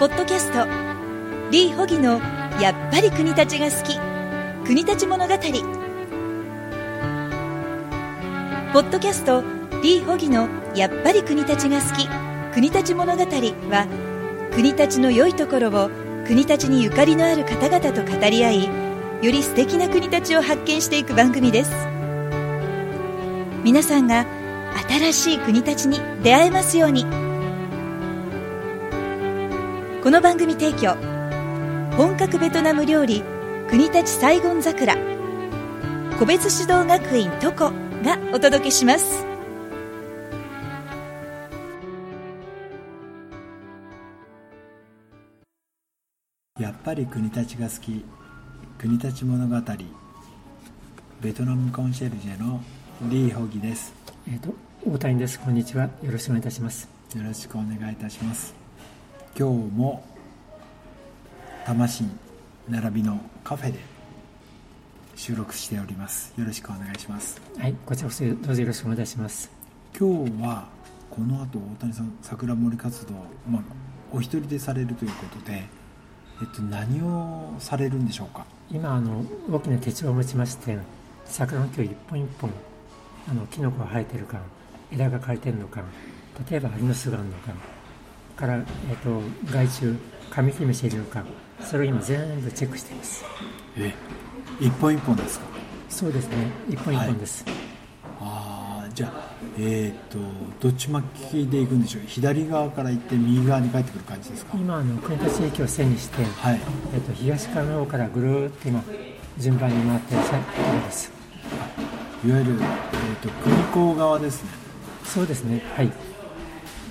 ポッドキャスト。リー・ホギの「やっぱり国立が好き。国立物語」ポッドキャストリー・ホギの「やっぱり国立が好き。国立物語」は国立の良いところを国立にゆかりのある方々と語り合いより素敵な国立を発見していく番組です。皆さんが新しい国立に出会えますように。この番組提供本格ベトナム料理国立サイゴン桜。個別指導学院トコがお届けします。やっぱり国立が好き。国立物語。ベトナムコンシェルジェのリー・ホギです。えっ、と大谷です。こんにちは。よろしくお願いいたします。よろしくお願いいたします今日も魂並びのカフェで収録しております。よろしくお願いします。はいこちらこそどうぞよろしくお願いします。今日はこの後大谷さん桜森活動、まあ、お一人でされるということで、えっと、何をされるんでしょうか？今あの大きな手帳を持ちまして桜の木を一本一本あのキノコが生えてるか枝が枯れてるのか例えばアリの巣があるのかから、えっと害虫カミキリムシいるのかそれを今全部チェックしています。え一本一本ですか？そうですね。一本一本です、ああじゃあえっ、とどっち巻きで行くんでしょう？左側から行って右側に帰ってくる感じですか？今あの国立駅を線にして、はい。えっと東側の方からぐるーっと今順番に回っているところです。いわゆる、えー、と国港側ですね。そうですね。はい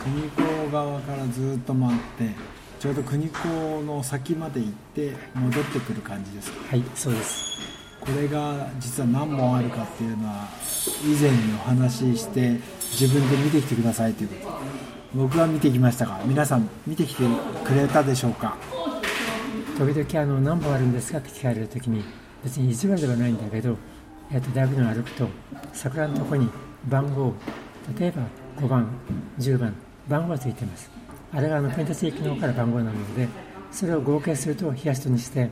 国港側からずっと回ってちょうど国港の先まで行って戻ってくる感じですか？はいそうです。これが実は何本あるかっていうのは以前にお話しして自分で見てきてくださいということ。僕は見てきましたが皆さん見てきてくれたでしょうか？時々あの何本あるんですかって聞かれるときに別に意地悪ではないんだけど、えっと大学の歩くと桜のとこに番号例えば5番10番番号がついてます。あれがあの国立駅の方から番号なのでそれを合計すると東と西で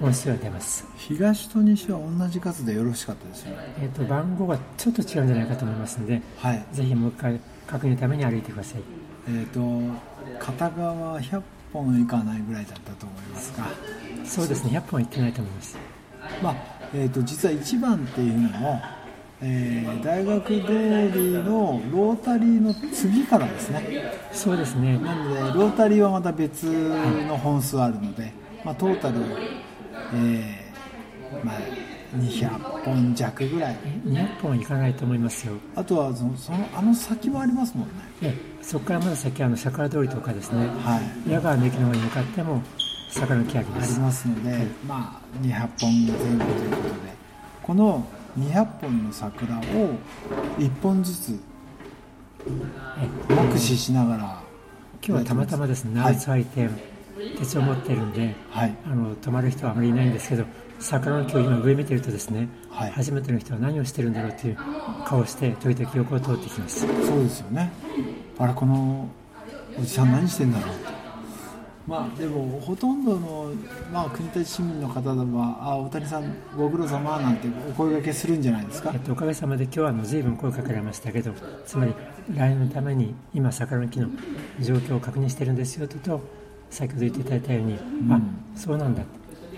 本数が出ます、東と西は同じ数でよろしかったですよね。えっと番号がちょっと違うんじゃないかと思いますのではい。ぜひもう一回確認のために歩いてください。えっ、と片側100本いかないぐらいだったと思いますが。そうですね。100本いってないと思います。まあえー、と実は1番っていうのも、えー大学通りのロータリーの次からですね。そうですね。なのでロータリーはまた別の本数あるので、まあ、トータル、えーまあ、200本弱ぐらい。200本はいかないと思いますよ。あとはそのそのあの先もありますもんね。でそこからまだ先はあの桜通りとかですね。はい。矢川の駅の方に向かっても桜の木ありまありすますので、まあ、200本前後ということで。この200本の桜を1本ずつえ目視しながら今日はたまたまですねはい。長津開店手帳を持ってるんではい。あの泊まる人はあまりいないんですけど桜の木を今上見てるとですね、はい。初めての人は何をしてるんだろうという顔をして時々横を通ってきます。そうですよね。あれこのおじさん何してんだろうとまあでもほとんどの、まあ、国立市民の方はあ大谷さんご苦労様なんてお声掛けするんじゃないですか？えっと、おかげさまで今日はあの随分声かけられましたけどつまり来年のために今桜の木の状況を確認してるんですよとと先ほど言っていただいたように、あそうなんだ。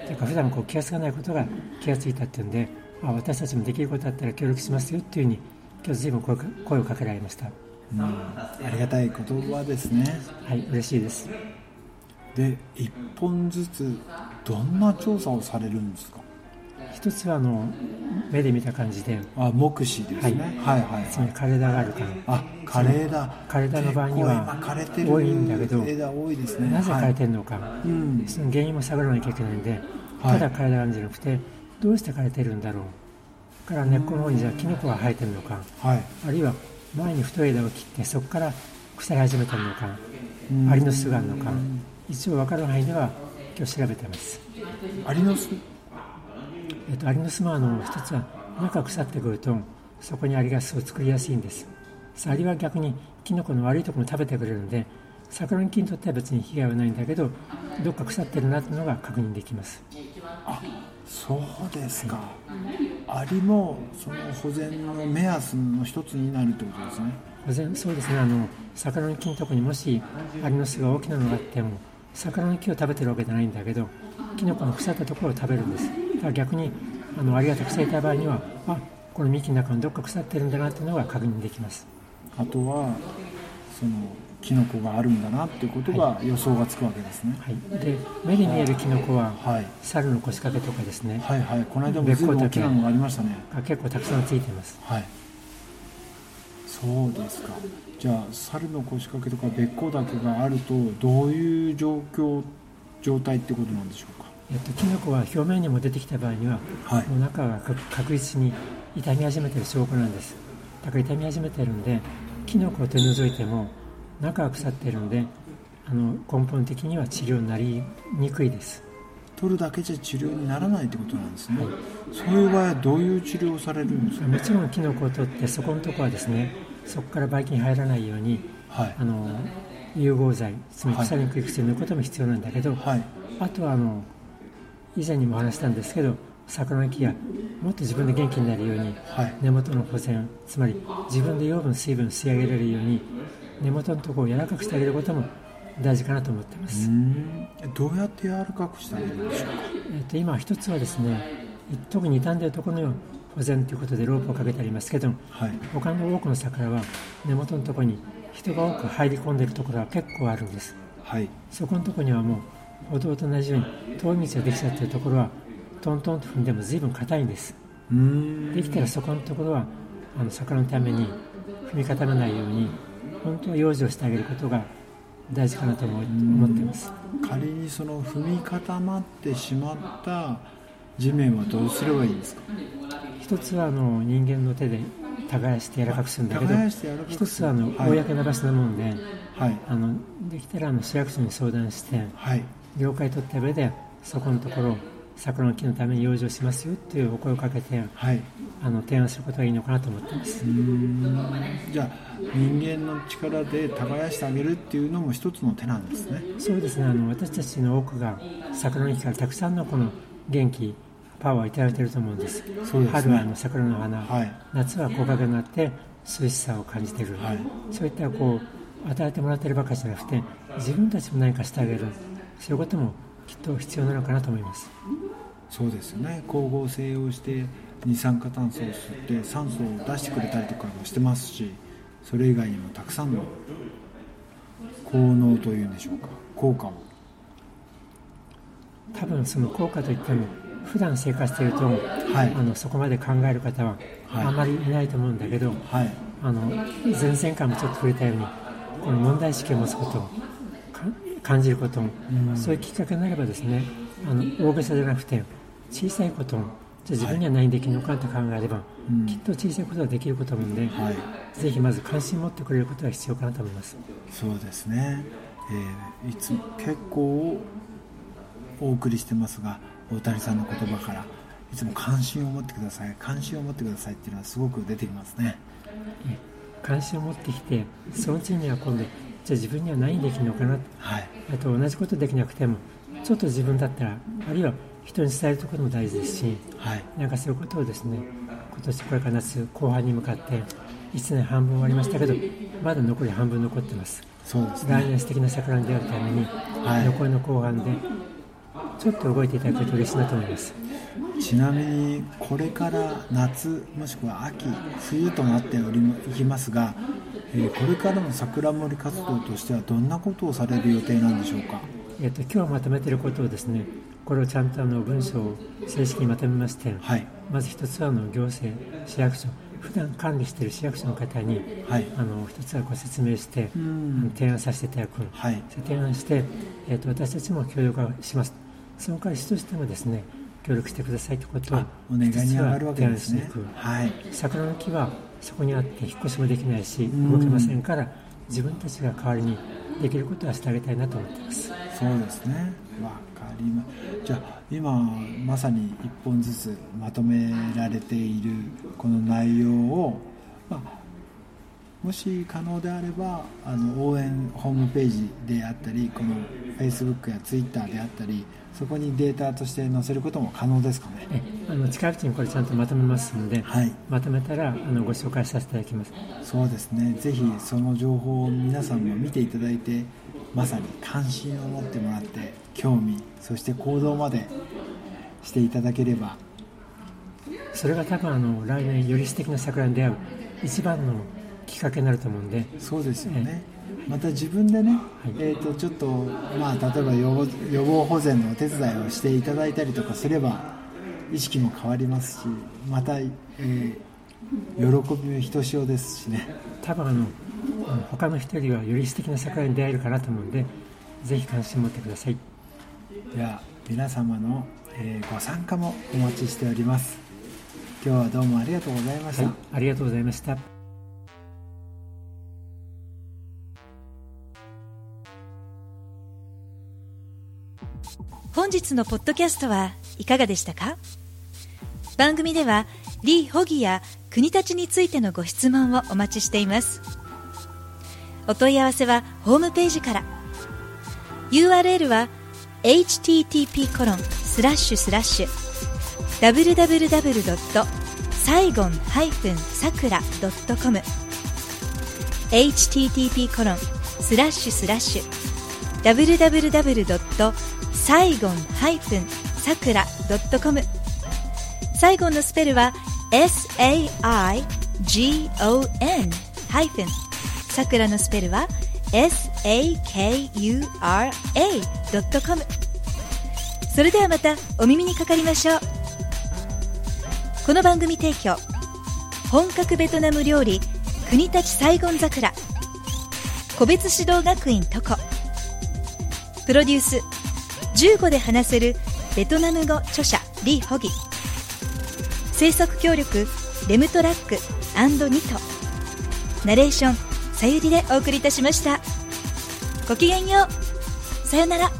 というか普段こう気が付かないことが気が付いたっていうんであ私たちもできることだったら協力しますよっていうふうに今日随分声か声をかけられました。うん。ありがたい言葉ですね。はい嬉しいですで1本ずつどんな調査をされるんですか？一つはあの目で見た感じで。あ目視ですね、はい、はいはいつまり枯れ枝があるかあ枯れ枝枯れ枝の場合には結構今枯れてる多いんだけど枝多いですね。なぜ枯れてる、るのか、はいうん。その原因も探らなきゃいけないんで、はい。ただ枯れた感じじゃなくてどうして枯れてるんだろう。から根っこの方にじゃあキノコが生えてるのか。はい。あるいは前に太い枝を切ってそこから腐り始めてるのか。うん。アリの巣があるのか一応分かる範囲では今日調べてます、アリの巣えっと、アリの巣もあの一つは中腐ってくるとそこにアリが巣を作りやすいんです。アリは逆にキノコの悪いところも食べてくれるんで桜の木にとっては別に被害はないんだけどどっか腐ってるなというのが確認できます。あそうですか、アリもその保全の目安の一つになるということですね。保全そうですね。あの桜の木のとこにもしアリの巣が大きなのがあっても桜の木を食べてるわけじゃないんだけどキノコの腐ったところを食べるんです。だから逆にあのアリがたくさんいた場合にはあこの幹の中にどっか腐ってるんだなというのが確認できます。あとはそのキノコがあるんだなっていうことが予想がつくわけですね、はい、で目に見えるキノコは、はい、猿の腰掛けとかですね。はいはい。この間もずいぶん大きなのがありましたね。が結構たくさんついています。はい。そうですかじゃあ猿の腰掛けとかべっ甲だけがあるとどういう状況状態ってことなんでしょうか？えっと、キノコは表面にも出てきた場合には、はい。もう中が確確実に傷み始めてる証拠なんです。だから傷み始めてるんでキノコを取り除いても中が腐ってるんであの根本的には治療になりにくいです。取るだけじゃ治療にならないってことなんですね、そういう場合はどういう治療をされるんですか？もちろんキノコを取ってそこのとこはですねそこからばい菌入らないようにはい。あの融合剤つまり腐りにくい薬を塗ることも必要なんだけど、はい。あとはあの以前にも話したんですけど桜の木がもっと自分で元気になるようにはい。根元の保全つまり自分で養分水分を吸い上げられるように根元のところを柔らかくしてあげることも大事かなと思っていまうす、ん。どうやって柔らかくしてあげるんでしょうか？えっと今一つはですね特に傷んでいるところの保全ということでロープをかけてありますけどはい。他の多くの桜は根元のところに人が多く入り込んでいるところが結構あるんです。はい。そこのところにはもう歩道と同じように通り道ができちゃっているところはトントンと踏んでも随分硬いんです。うん。できたらそこのところはあの桜のために踏み固めないように本当は養生してあげることが大事かなと思っています。仮にその踏み固まってしまった地面はどうすればいいんですか？一つはあの人間の手で耕して柔らかくするんだけど一つはあの、はい。公な場所なもんではい。あのできたらあの市役所に相談してはい。了解取った上でそこのところを桜の木のために養生しますよというお声をかけてはい。あの提案することがいいのかなと思っています。じゃあ人間の力で耕してあげるっていうのも一つの手なんですね。そうですね。あの私たちの多くが桜の木からたくさんのこの元気パワーをいただいていると思うんです。ね。春はあの桜の花、はい。夏は木陰になって涼しさを感じている、はい。そういったこう与えてもらっているばかりじゃなくて自分たちも何かしてあげる。そういうこともきっと必要なのかなと思います。そうですよね。光合成をして二酸化炭素を吸って酸素を出してくれたりとかもしてますしそれ以外にもたくさんの効能というんでしょうか。効果を。多分その効果といっても普段生活していると、はい。あのそこまで考える方ははい。あまりいないと思うんだけど、はい。あの前々回もちょっと触れたようにこの問題意識を持つことか感じることも、そういうきっかけになればですねあの大げさじゃなくて小さいこともじゃあ自分には何できるのかと考えれば、うん。きっと小さいことができることなので、はい。ぜひまず関心を持ってくれることが必要かなと思います。そうですね、えーいつも結構お送りしてますが大谷さんの言葉からいつも関心を持ってください関心を持ってくださいっていうのはすごく出てきますね。関心を持ってきてその次には今度じゃあ自分には何できるのかな？はい。あと同じことできなくてもちょっと自分だったらあるいは人に伝えることも大事ですしはい。なんかそういうことをですね今年これから夏後半に向かって1年半分終わりましたけどまだ残り半分残ってます。そうです来ね年素敵な桜に出会うために、はい。残りの後半でちょっと動いていただけると嬉しいなと思います。ちなみにこれから夏もしくは秋冬となっておりいきますが、えーこれからの桜森活動としてはどんなことをされる予定なんでしょうか？えっと今日まとめていることをですねこれをちゃんとあの文章を正式にまとめまして、はい。まず一つはあの行政市役所普段管理している市役所の方にはい。あの一つはご説明して、ん。提案させていただく、はい。提案して、えー、と私たちも協力しますその代わり市としてもですね協力してくださいということをあお願いに上がるわけですね。はい。桜の木はそこにあって引っ越しもできないしん。動けませんから自分たちが代わりにできることはしてあげたいなと思っています。そうですね。わかりまじゃあ今まさに一本ずつまとめられているこの内容を、まあ、もし可能であればあの応援ホームページであったりこの Facebook や Twitter であったりそこにデータとして載せることも可能ですかね。えあの近いうちにこれちゃんとまとめますので、はい。まとめたらあのご紹介させていただきます。そうですね。ぜひその情報を皆さんも見ていただいてまさに関心を持ってもらって興味そして行動までしていただければ。それが多分あの来年より素敵な桜に出会う一番のきっかけになると思うんで。そうですよね、また自分でね、えー、とちょっと、まあ、例えば予防予防保全のお手伝いをしていただいたりとかすれば意識も変わりますしまた、えー喜びもひとしおですしね。多分あの他の人よりはより素敵な桜に出会えるかなと思うんでぜひ関心を持ってください。では皆様の、えーご参加もお待ちしております。今日はどうもありがとうございました、はいありがとうございました日のポッドキャストはいかがでしたか？番組ではリー・ホギや国立についてのご質問をお待ちしています。お問い合わせはホームページから。URL は http コロンスラッシュスラッシュ。www.saigon-sakura.com http コロンスラッシュスラッシュ。www.saigon-sakura.com サイゴンのスペルは S-A-I-G-O-N ハイフン。さくらのスペルは S-A-K-U-R-A.com それではまたお耳にかかりましょう。この番組提供本格ベトナム料理国立サイゴン桜。個別指導学院トコプロデュース15で話せるベトナム語著者リー・ホギ。制作協力レムトラックニト。ナレーションさゆりでお送りいたしました。ごきげんよう。さよなら。